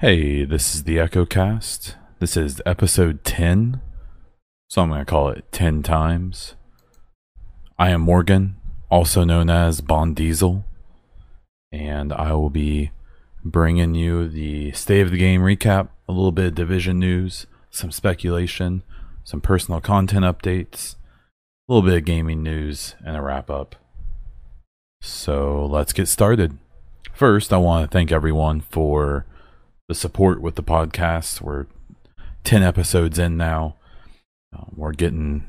Hey, this is the Echo Cast. This is episode 10. So I'm going to call it 10 times. I am Morgan, also known as Bond Diesel, and I will be bringing you the state of the game recap, a little bit of division news, some speculation, some personal content updates, a little bit of gaming news, and a wrap up. So let's get started. First, I want to thank everyone for the support with the podcast. We're 10 episodes in now. Uh, we're getting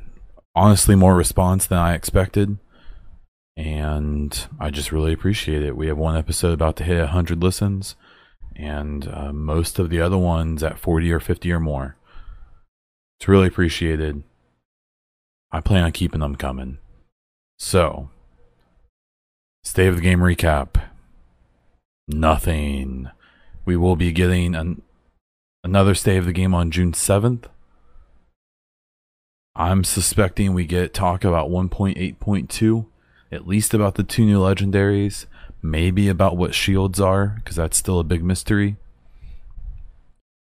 honestly more response than I expected. And I just really appreciate it. We have one episode about to hit 100 listens, and uh, most of the other ones at 40 or 50 or more. It's really appreciated. I plan on keeping them coming. So, state of the game recap. Nothing. We will be getting an, another state of the game on June 7th. I'm suspecting we get talk about 1.8.2, at least about the two new legendaries, maybe about what shields are, because that's still a big mystery.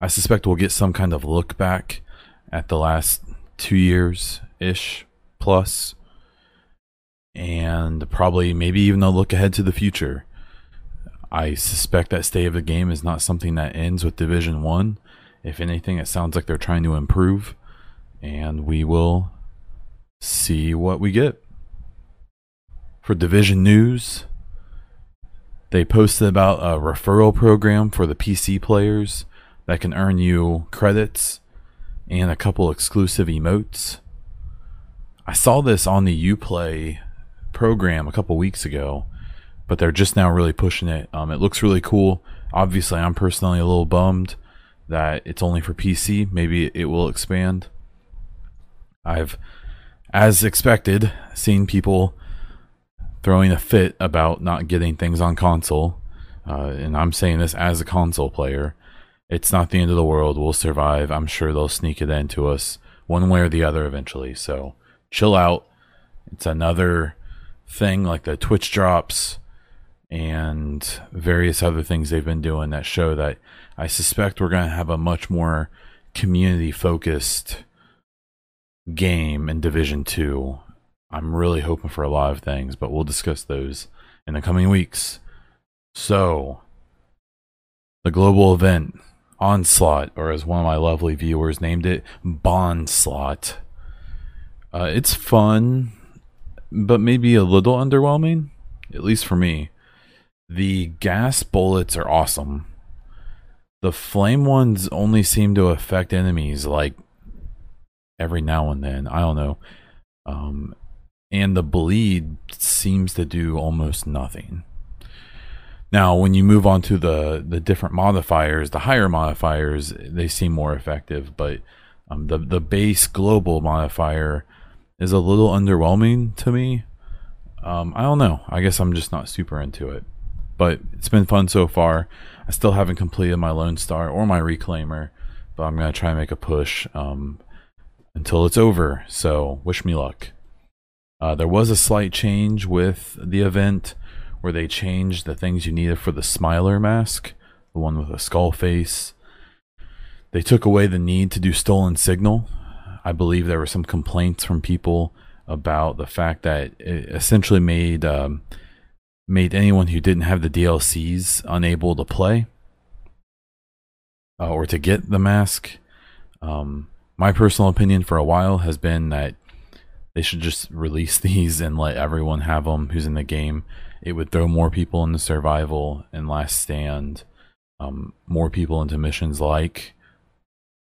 I suspect we'll get some kind of look back at the last two years ish plus, and probably maybe even a look ahead to the future. I suspect that state of the game is not something that ends with Division 1. If anything, it sounds like they're trying to improve and we will see what we get. For division news, they posted about a referral program for the PC players that can earn you credits and a couple exclusive emotes. I saw this on the Uplay program a couple weeks ago, but they're just now really pushing it. Um, it looks really cool. Obviously, I'm personally a little bummed that it's only for PC. Maybe it will expand. I've, as expected, seen people throwing a fit about not getting things on console. Uh, and I'm saying this as a console player. It's not the end of the world. We'll survive. I'm sure they'll sneak it into us one way or the other eventually. So chill out. It's another thing like the Twitch drops and various other things they've been doing that show that I suspect we're going to have a much more community focused game in Division 2. I'm really hoping for a lot of things, but we'll discuss those in the coming weeks. So, the global event, Onslaught, or as one of my lovely viewers named it, Bondslot. Uh, it's fun, but maybe a little underwhelming, at least for me. The gas bullets are awesome. The flame ones only seem to affect enemies like every now and then. I don't know. Um, and the bleed seems to do almost nothing. Now, when you move on to the the different modifiers, the higher modifiers, they seem more effective. But um, the the base global modifier is a little underwhelming to me. Um, I don't know. I guess I'm just not super into it. But it's been fun so far. I still haven't completed my Lone Star or my Reclaimer, but I'm gonna try and make a push. Um, until it's over. So wish me luck. Uh, there was a slight change with the event where they changed the things you needed for the Smiler mask, the one with a skull face. They took away the need to do stolen signal. I believe there were some complaints from people about the fact that it essentially made um, made anyone who didn't have the DLCs unable to play uh, or to get the mask. Um, my personal opinion for a while has been that they should just release these and let everyone have them who's in the game. It would throw more people into survival and last stand, um, more people into missions like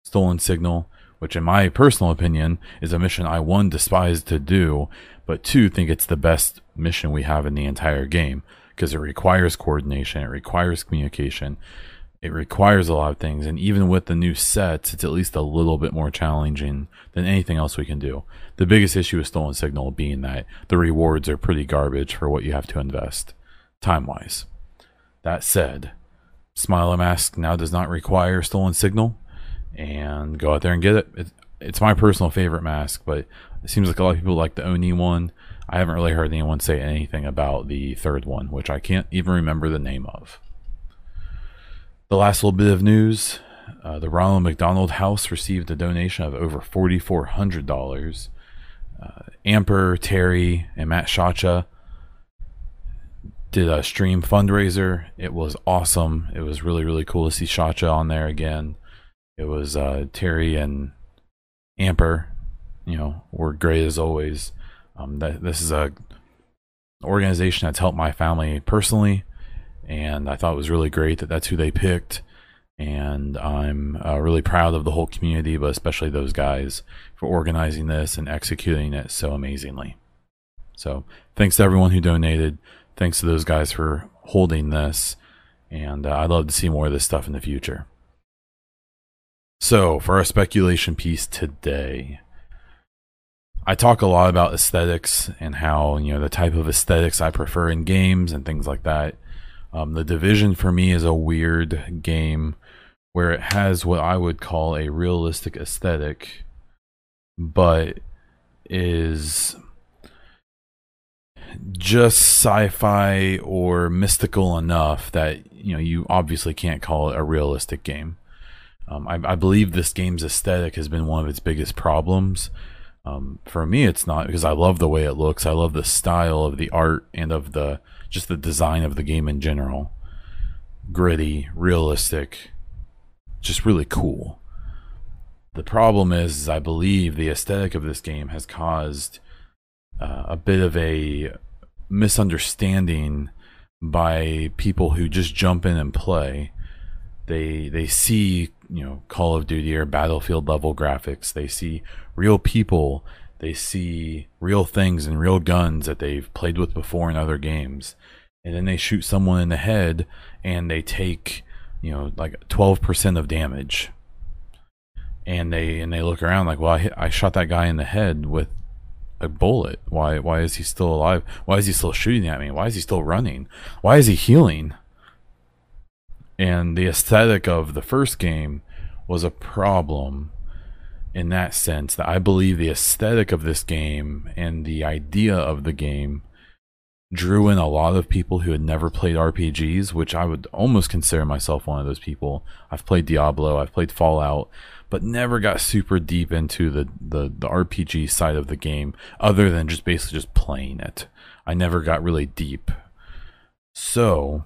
Stolen Signal, which, in my personal opinion, is a mission I one despise to do, but two think it's the best mission we have in the entire game because it requires coordination, it requires communication, it requires a lot of things and even with the new sets it's at least a little bit more challenging than anything else we can do. The biggest issue with stolen signal being that the rewards are pretty garbage for what you have to invest time wise that said smiler mask now does not require stolen signal and go out there and get it, it it's my personal favorite mask but it seems like a lot of people like the oni one I haven't really heard anyone say anything about the third one, which I can't even remember the name of. The last little bit of news uh, the Ronald McDonald House received a donation of over $4,400. Uh, Amper, Terry, and Matt Shacha did a stream fundraiser. It was awesome. It was really, really cool to see Shacha on there again. It was uh, Terry and Amper, you know, were great as always. Um, that, this is a organization that's helped my family personally, and I thought it was really great that that's who they picked. And I'm uh, really proud of the whole community, but especially those guys for organizing this and executing it so amazingly. So, thanks to everyone who donated. Thanks to those guys for holding this. And uh, I'd love to see more of this stuff in the future. So, for our speculation piece today, I talk a lot about aesthetics and how, you know, the type of aesthetics I prefer in games and things like that. Um, the Division for me is a weird game where it has what I would call a realistic aesthetic, but is just sci-fi or mystical enough that you know you obviously can't call it a realistic game. Um, I, I, believe this game's aesthetic has been one of its biggest problems. Um, for me, it's not because I love the way it looks. I love the style of the art and of the just the design of the game in general. Gritty, realistic, just really cool. The problem is, is I believe the aesthetic of this game has caused uh, a bit of a misunderstanding by people who just jump in and play. They they see you know Call of Duty or Battlefield level graphics. They see real people. They see real things and real guns that they've played with before in other games, and then they shoot someone in the head and they take you know like 12% of damage. And they and they look around like well I, hit, I shot that guy in the head with a bullet. Why why is he still alive? Why is he still shooting at me? Why is he still running? Why is he healing and the aesthetic of the first game was a problem in that sense that I believe the aesthetic of this game and the idea of the game drew in a lot of people who had never played RPGs, which I would almost consider myself one of those people. I've played Diablo, I've played Fallout, but never got super deep into the, the, the RPG side of the game other than just basically just playing it. I never got really deep. So,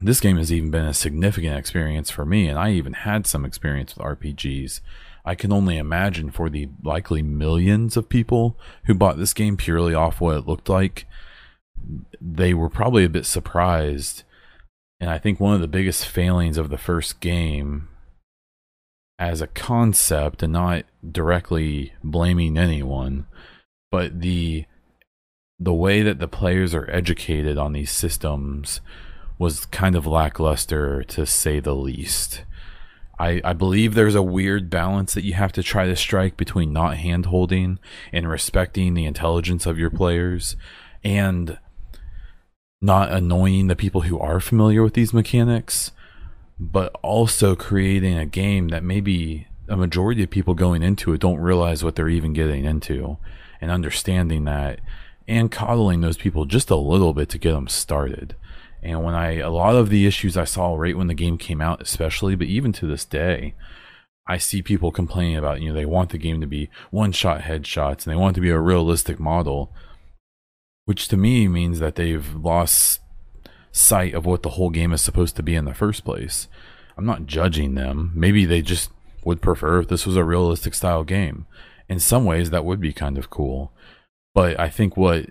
this game has even been a significant experience for me, and I even had some experience with RPGs. I can only imagine for the likely millions of people who bought this game purely off what it looked like, they were probably a bit surprised. And I think one of the biggest failings of the first game as a concept, and not directly blaming anyone, but the the way that the players are educated on these systems was kind of lackluster to say the least. I, I believe there's a weird balance that you have to try to strike between not hand holding and respecting the intelligence of your players and not annoying the people who are familiar with these mechanics, but also creating a game that maybe a majority of people going into it don't realize what they're even getting into and understanding that and coddling those people just a little bit to get them started. And when I, a lot of the issues I saw right when the game came out, especially, but even to this day, I see people complaining about, you know, they want the game to be one shot headshots and they want to be a realistic model, which to me means that they've lost sight of what the whole game is supposed to be in the first place. I'm not judging them. Maybe they just would prefer if this was a realistic style game. In some ways, that would be kind of cool. But I think what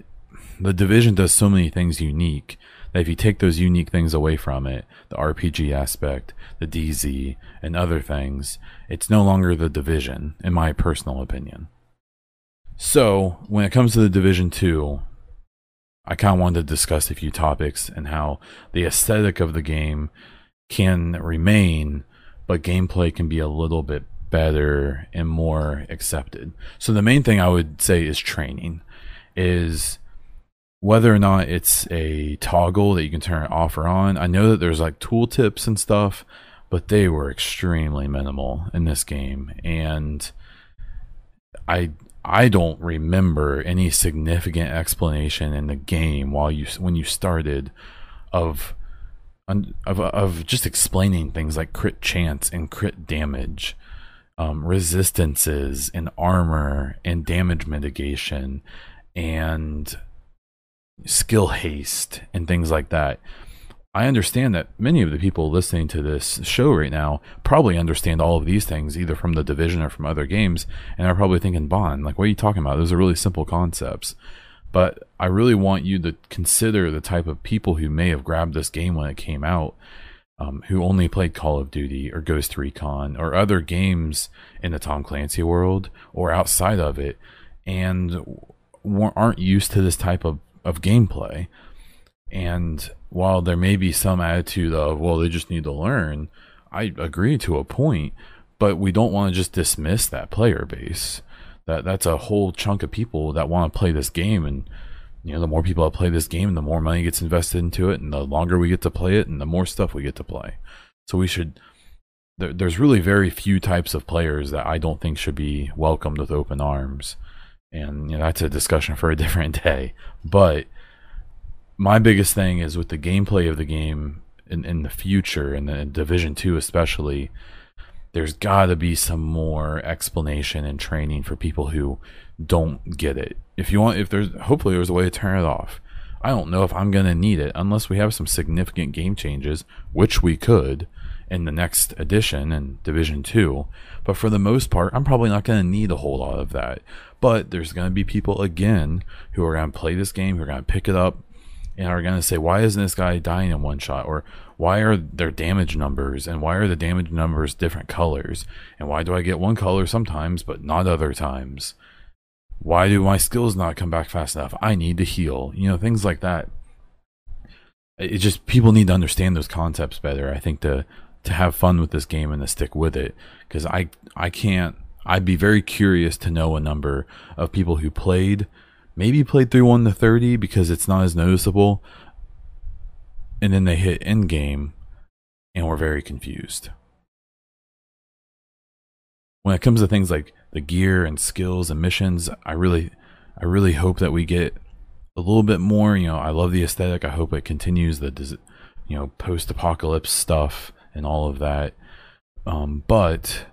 the division does so many things unique that if you take those unique things away from it, the RPG aspect, the DZ, and other things, it's no longer the division, in my personal opinion. So, when it comes to the Division 2, I kind of wanted to discuss a few topics and how the aesthetic of the game can remain, but gameplay can be a little bit better and more accepted. So the main thing I would say is training is whether or not it's a toggle that you can turn off or on. I know that there's like tooltips and stuff, but they were extremely minimal in this game, and I I don't remember any significant explanation in the game while you when you started of of of just explaining things like crit chance and crit damage, um, resistances and armor and damage mitigation, and skill haste and things like that. I understand that many of the people listening to this show right now probably understand all of these things either from the division or from other games and are probably thinking, Bond, like, what are you talking about? Those are really simple concepts. But I really want you to consider the type of people who may have grabbed this game when it came out, um, who only played Call of Duty or Ghost Recon or other games in the Tom Clancy world or outside of it and aren't used to this type of, of gameplay. And while there may be some attitude of, well, they just need to learn, I agree to a point, but we don't want to just dismiss that player base. That that's a whole chunk of people that want to play this game and you know, the more people that play this game, the more money gets invested into it, and the longer we get to play it, and the more stuff we get to play. So we should. There, there's really very few types of players that I don't think should be welcomed with open arms, and you know that's a discussion for a different day. But my biggest thing is with the gameplay of the game in, in the future, and the Division Two especially, there's got to be some more explanation and training for people who don't get it. If you want, if there's hopefully there's a way to turn it off. I don't know if I'm gonna need it unless we have some significant game changes, which we could in the next edition in Division Two. But for the most part, I'm probably not gonna need a whole lot of that. But there's gonna be people again who are gonna play this game, who are gonna pick it up, and are going to say, why isn't this guy dying in one shot? Or why are their damage numbers? And why are the damage numbers different colors? And why do I get one color sometimes, but not other times? Why do my skills not come back fast enough? I need to heal. You know, things like that. It just, people need to understand those concepts better. I think to, to have fun with this game and to stick with it. Cause I, I can't, I'd be very curious to know a number of people who played maybe played through 1 to 30 because it's not as noticeable. And then they hit end game and we're very confused. When it comes to things like the gear and skills and missions, I really I really hope that we get a little bit more, you know, I love the aesthetic. I hope it continues the you know, post-apocalypse stuff and all of that. Um, but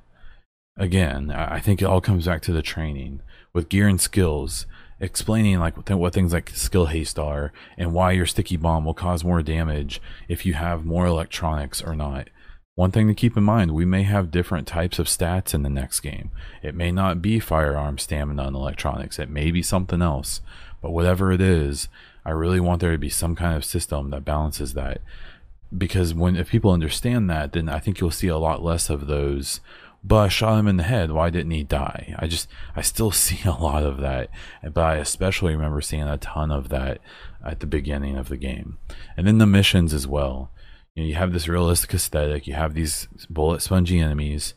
again, I think it all comes back to the training with gear and skills explaining like what things like skill haste are and why your sticky bomb will cause more damage if you have more electronics or not. One thing to keep in mind, we may have different types of stats in the next game. It may not be firearm stamina and electronics. It may be something else. But whatever it is, I really want there to be some kind of system that balances that. Because when if people understand that, then I think you'll see a lot less of those but I shot him in the head. Why didn't he die? I just, I still see a lot of that. But I especially remember seeing a ton of that at the beginning of the game. And then the missions as well. You, know, you have this realistic aesthetic, you have these bullet spongy enemies,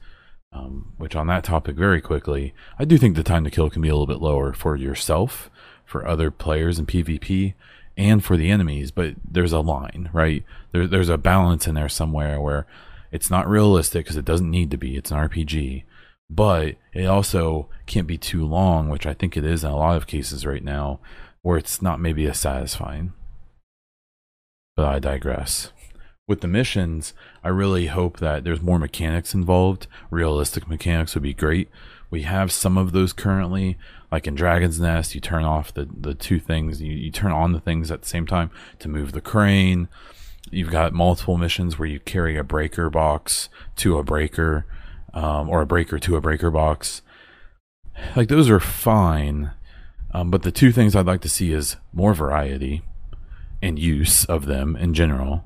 um, which on that topic, very quickly, I do think the time to kill can be a little bit lower for yourself, for other players in PvP, and for the enemies. But there's a line, right? There, there's a balance in there somewhere where it's not realistic because it doesn't need to be. It's an RPG. But it also can't be too long, which I think it is in a lot of cases right now, where it's not maybe as satisfying. But I digress. With the missions, I really hope that there's more mechanics involved. Realistic mechanics would be great. We have some of those currently, like in Dragon's Nest, you turn off the, the two things, you, you turn on the things at the same time to move the crane You've got multiple missions where you carry a breaker box to a breaker, um, or a breaker to a breaker box. Like those are fine, um, but the two things I'd like to see is more variety and use of them in general,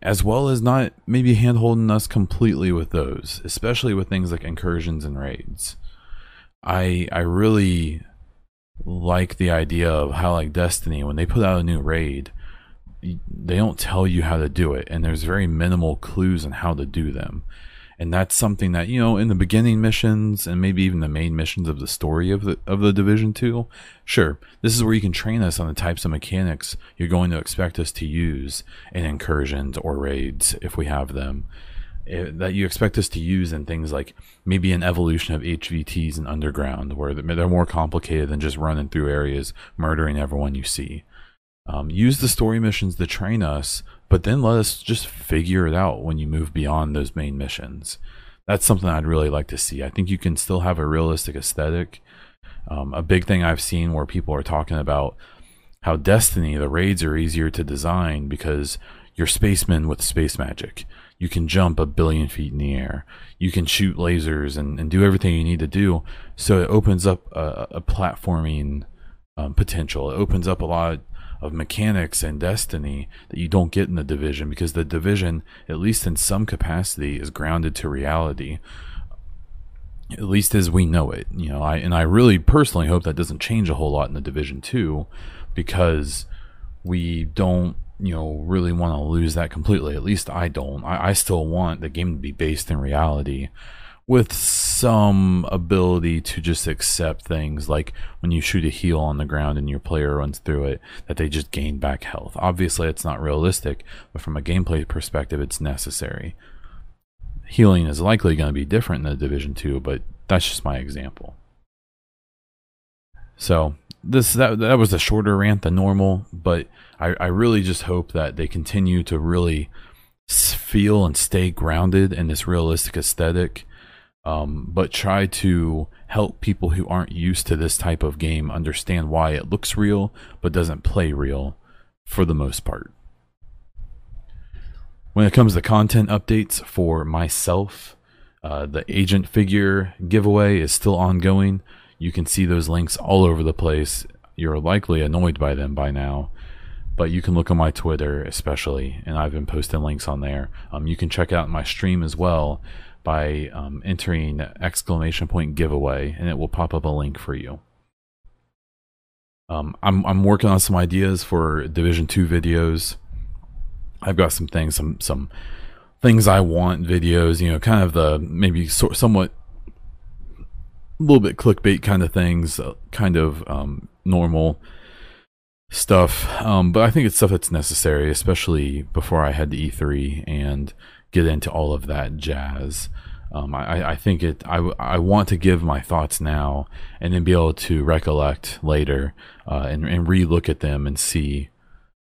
as well as not maybe handholding us completely with those, especially with things like incursions and raids. I I really like the idea of how like Destiny when they put out a new raid, they don't tell you how to do it and there's very minimal clues on how to do them. And that's something that you know in the beginning missions and maybe even the main missions of the story of the of the division 2 sure this is where you can train us on the types of mechanics you're going to expect us to use in incursions or raids if we have them that you expect us to use in things like maybe an evolution of HVTs and underground, where they're more complicated than just running through areas murdering everyone you see. Um, use the story missions to train us, but then let us just figure it out when you move beyond those main missions. That's something I'd really like to see. I think you can still have a realistic aesthetic. Um, a big thing I've seen where people are talking about how Destiny, the raids are easier to design because you're spacemen with space magic. You can jump a billion feet in the air. You can shoot lasers and, and do everything you need to do. So it opens up a, a platforming um, potential. It opens up a lot of mechanics and destiny that you don't get in the division because the division, at least in some capacity, is grounded to reality. At least as we know it, you know. I and I really personally hope that doesn't change a whole lot in the division too, because we don't you know really want to lose that completely. At least i don't. I, I, still want the game to be based in reality with some ability to just accept things like when you shoot a heal on the ground and your player runs through it that they just gain back health. Obviously it's not realistic but from a gameplay perspective it's necessary. Healing is likely going to be different in the division 2 but that's just my example. So this that that was a shorter rant than normal, but I, I really just hope that they continue to really feel and stay grounded in this realistic aesthetic, um, but try to help people who aren't used to this type of game understand why it looks real but doesn't play real for the most part. When it comes to content updates for myself, uh, the agent figure giveaway is still ongoing. You can see those links all over the place. You're likely annoyed by them by now, but you can look on my Twitter, especially, and I've been posting links on there. Um, you can check out my stream as well by um, entering exclamation point giveaway, and it will pop up a link for you. Um, I'm I'm working on some ideas for Division Two videos. I've got some things, some some things I want videos. You know, kind of the maybe so, somewhat little bit clickbait kind of things, uh, kind of um, normal stuff. Um, but I think it's stuff that's necessary, especially before I head to E3 and get into all of that jazz. Um, I, I, think it. I, I want to give my thoughts now, and then be able to recollect later, uh, and and relook at them and see,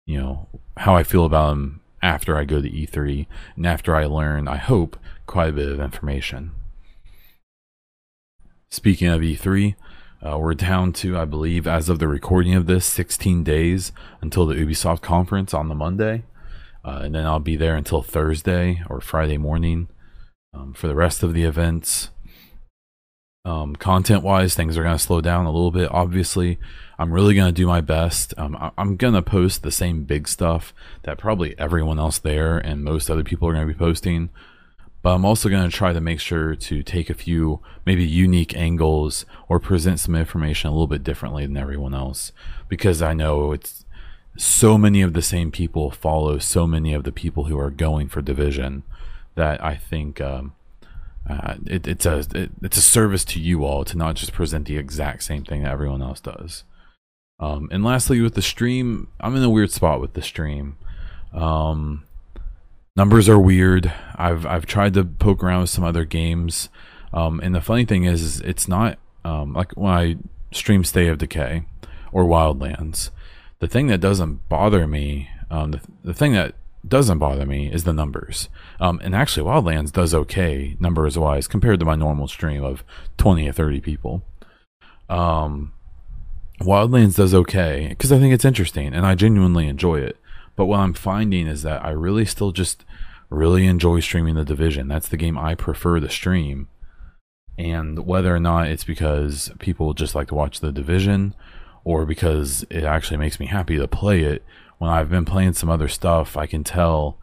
you know, how I feel about them after I go to E3 and after I learn. I hope quite a bit of information. Speaking of E3, uh, we're down to, I believe, as of the recording of this, 16 days until the Ubisoft conference on the Monday. Uh, and then I'll be there until Thursday or Friday morning um, for the rest of the events. Um, content wise, things are going to slow down a little bit. Obviously, I'm really going to do my best. Um, I- I'm going to post the same big stuff that probably everyone else there and most other people are going to be posting but I'm also going to try to make sure to take a few maybe unique angles or present some information a little bit differently than everyone else because I know it's so many of the same people follow so many of the people who are going for division that I think um, uh, it, it's a it, it's a service to you all to not just present the exact same thing that everyone else does. Um, and lastly, with the stream, I'm in a weird spot with the stream. Um, numbers are weird. I've I've tried to poke around with some other games, um, and the funny thing is, is it's not um, like when I stream State of Decay or Wildlands. The thing that doesn't bother me, um, the, the thing that doesn't bother me is the numbers. Um, and actually, Wildlands does okay numbers wise compared to my normal stream of 20 or 30 people. Um, Wildlands does okay because I think it's interesting and I genuinely enjoy it. But what I'm finding is that I really still just really enjoy streaming the division. That's the game I prefer to stream. And whether or not it's because people just like to watch the division or because it actually makes me happy to play it, when I've been playing some other stuff, I can tell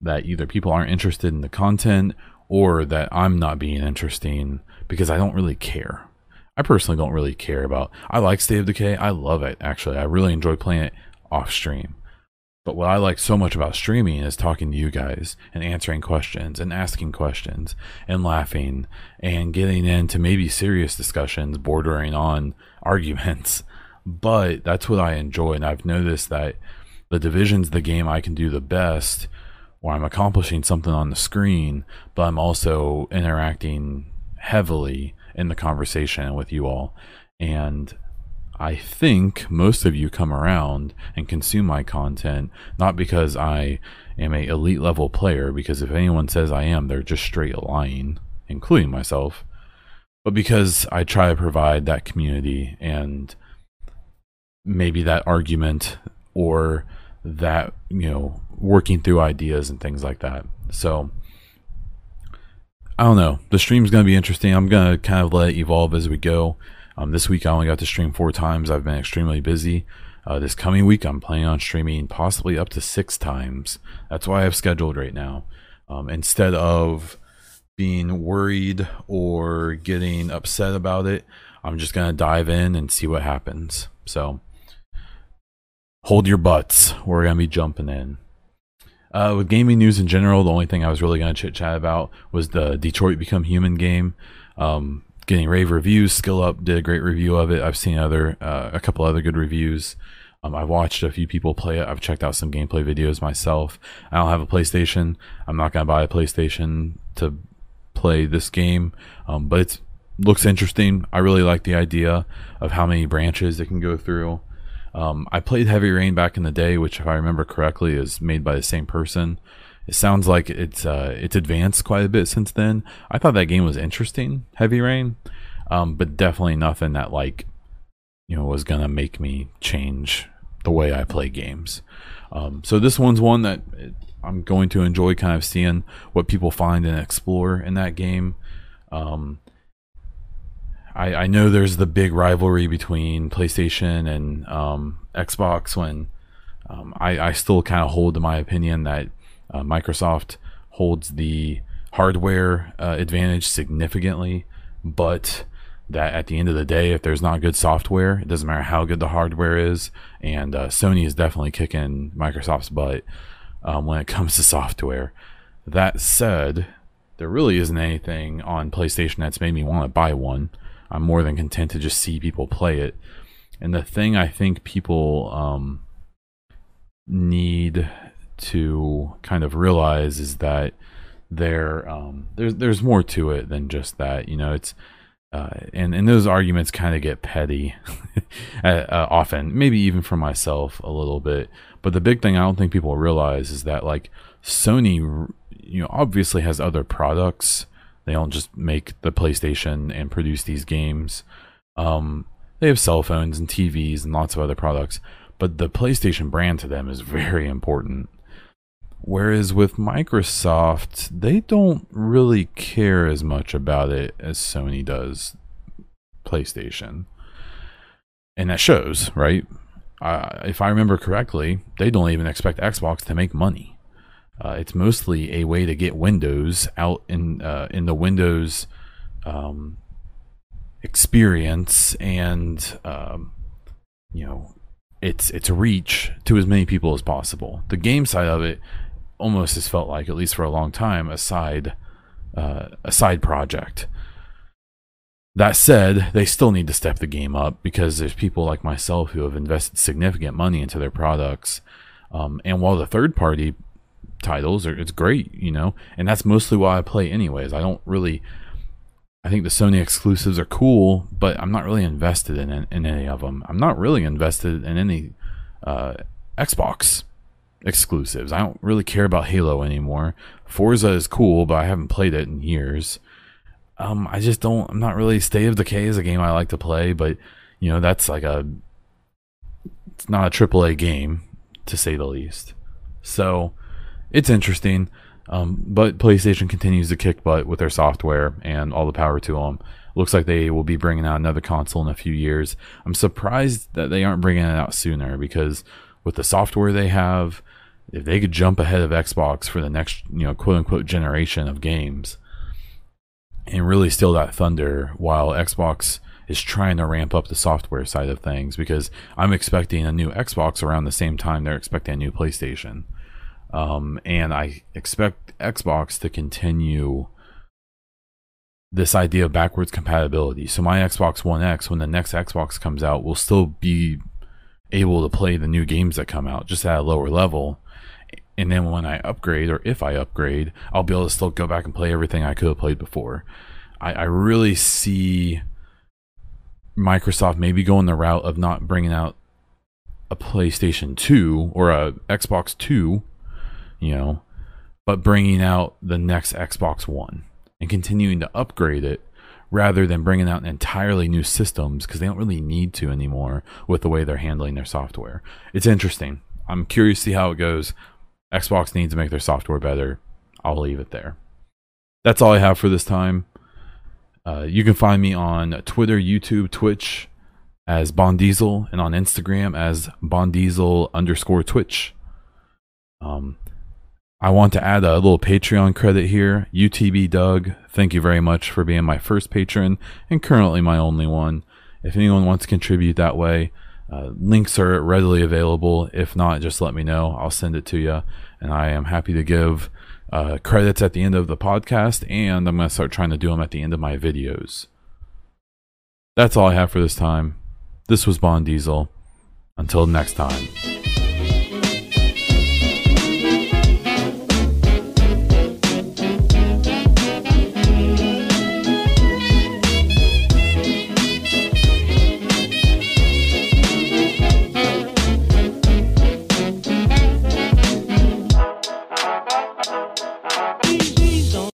that either people aren't interested in the content or that I'm not being interesting because I don't really care. I personally don't really care about. I like State of Decay. I love it actually. I really enjoy playing it off stream. But what I like so much about streaming is talking to you guys and answering questions and asking questions and laughing and getting into maybe serious discussions bordering on arguments. But that's what I enjoy. And I've noticed that the division's the game I can do the best where I'm accomplishing something on the screen, but I'm also interacting heavily in the conversation with you all. And I think most of you come around and consume my content not because I am a elite level player because if anyone says I am they're just straight lying including myself but because I try to provide that community and maybe that argument or that you know working through ideas and things like that. So I don't know. The stream's going to be interesting. I'm going to kind of let it evolve as we go um, this week I only got to stream four times. I've been extremely busy. Uh, this coming week I'm planning on streaming possibly up to six times. That's why I have scheduled right now. Um, instead of being worried or getting upset about it, I'm just gonna dive in and see what happens. So hold your butts. We're gonna be jumping in. Uh, with gaming news in general, the only thing I was really going to chit chat about was the Detroit Become Human game. Um, getting rave reviews. Skill Up did a great review of it. I've seen other uh, a couple other good reviews. Um, I've watched a few people play it. I've checked out some gameplay videos myself. I don't have a PlayStation. I'm not gonna buy a PlayStation to play this game, um, but it looks interesting. I really like the idea of how many branches it can go through. Um, I played Heavy Rain back in the day, which, if I remember correctly, is made by the same person. It sounds like it's uh, it's advanced quite a bit since then. I thought that game was interesting, Heavy Rain, um, but definitely nothing that like you know was gonna make me change the way I play games. Um, so this one's one that I'm going to enjoy, kind of seeing what people find and explore in that game. Um, I, I know there's the big rivalry between PlayStation and um, Xbox when um, I, I still kind of hold to my opinion that uh, Microsoft holds the hardware uh, advantage significantly, but that at the end of the day, if there's not good software, it doesn't matter how good the hardware is. And uh, Sony is definitely kicking Microsoft's butt um, when it comes to software. That said, there really isn't anything on PlayStation that's made me want to buy one. I'm more than content to just see people play it. And the thing I think people um, need to kind of realize is that there um, there's there's more to it than just that. You know, it's uh, and and those arguments kind of get petty uh, often, maybe even for myself a little bit. But the big thing I don't think people realize is that like Sony, you know, obviously has other products. They don't just make the PlayStation and produce these games. Um, they have cell phones and TVs and lots of other products, but the PlayStation brand to them is very important. Whereas with Microsoft, they don't really care as much about it as Sony does PlayStation. And that shows, right? Uh, if I remember correctly, they don't even expect Xbox to make money. Uh, it's mostly a way to get Windows out in uh, in the Windows um, experience and um, you know its its reach to as many people as possible. The game side of it almost has felt like, at least for a long time, a side uh, a side project. That said, they still need to step the game up because there's people like myself who have invested significant money into their products. Um, and while the third party titles are, it's great, you know, and that's mostly why I play anyways. I don't really, I think the Sony exclusives are cool, but I'm not really invested in, in, any of them. I'm not really invested in any uh, Xbox exclusives. I don't really care about Halo anymore. Forza is cool, but I haven't played it in years. Um, I just don't. I'm not really. State of Decay is a game I like to play, but you know that's like a. It's not a triple A game, to say the least. So, it's interesting. Um, but PlayStation continues to kick butt with their software, and all the power to them. Looks like they will be bringing out another console in a few years. I'm surprised that they aren't bringing it out sooner because with the software they have, if they could jump ahead of Xbox for the next, you know, quote unquote generation of games and really steal that thunder while Xbox is trying to ramp up the software side of things because I'm expecting a new Xbox around the same time they're expecting a new PlayStation. Um, and I expect Xbox to continue this idea of backwards compatibility. So my Xbox One X, when the next Xbox comes out, will still be able to play the new games that come out just at a lower level and then when I upgrade, or if I upgrade, I'll be able to still go back and play everything I could have played before. I, I really see Microsoft maybe going the route of not bringing out a PlayStation 2 or a Xbox 2, you know, but bringing out the next Xbox One and continuing to upgrade it rather than bringing out entirely new systems because they don't really need to anymore with the way they're handling their software. It's interesting. I'm curious to see how it goes. Xbox needs to make their software better. I'll leave it there. That's all I have for this time. Uh, you can find me on Twitter, YouTube, Twitch as Bond Diesel, and on Instagram as Bond Diesel underscore Twitch. Um, I want to add a little Patreon credit here. UTB Doug, thank you very much for being my first patron and currently my only one. If anyone wants to contribute that way, uh, links are readily available. If not, just let me know. I'll send it to you. And I am happy to give uh, credits at the end of the podcast, and I'm going to start trying to do them at the end of my videos. That's all I have for this time. This was Bond Diesel. Until next time.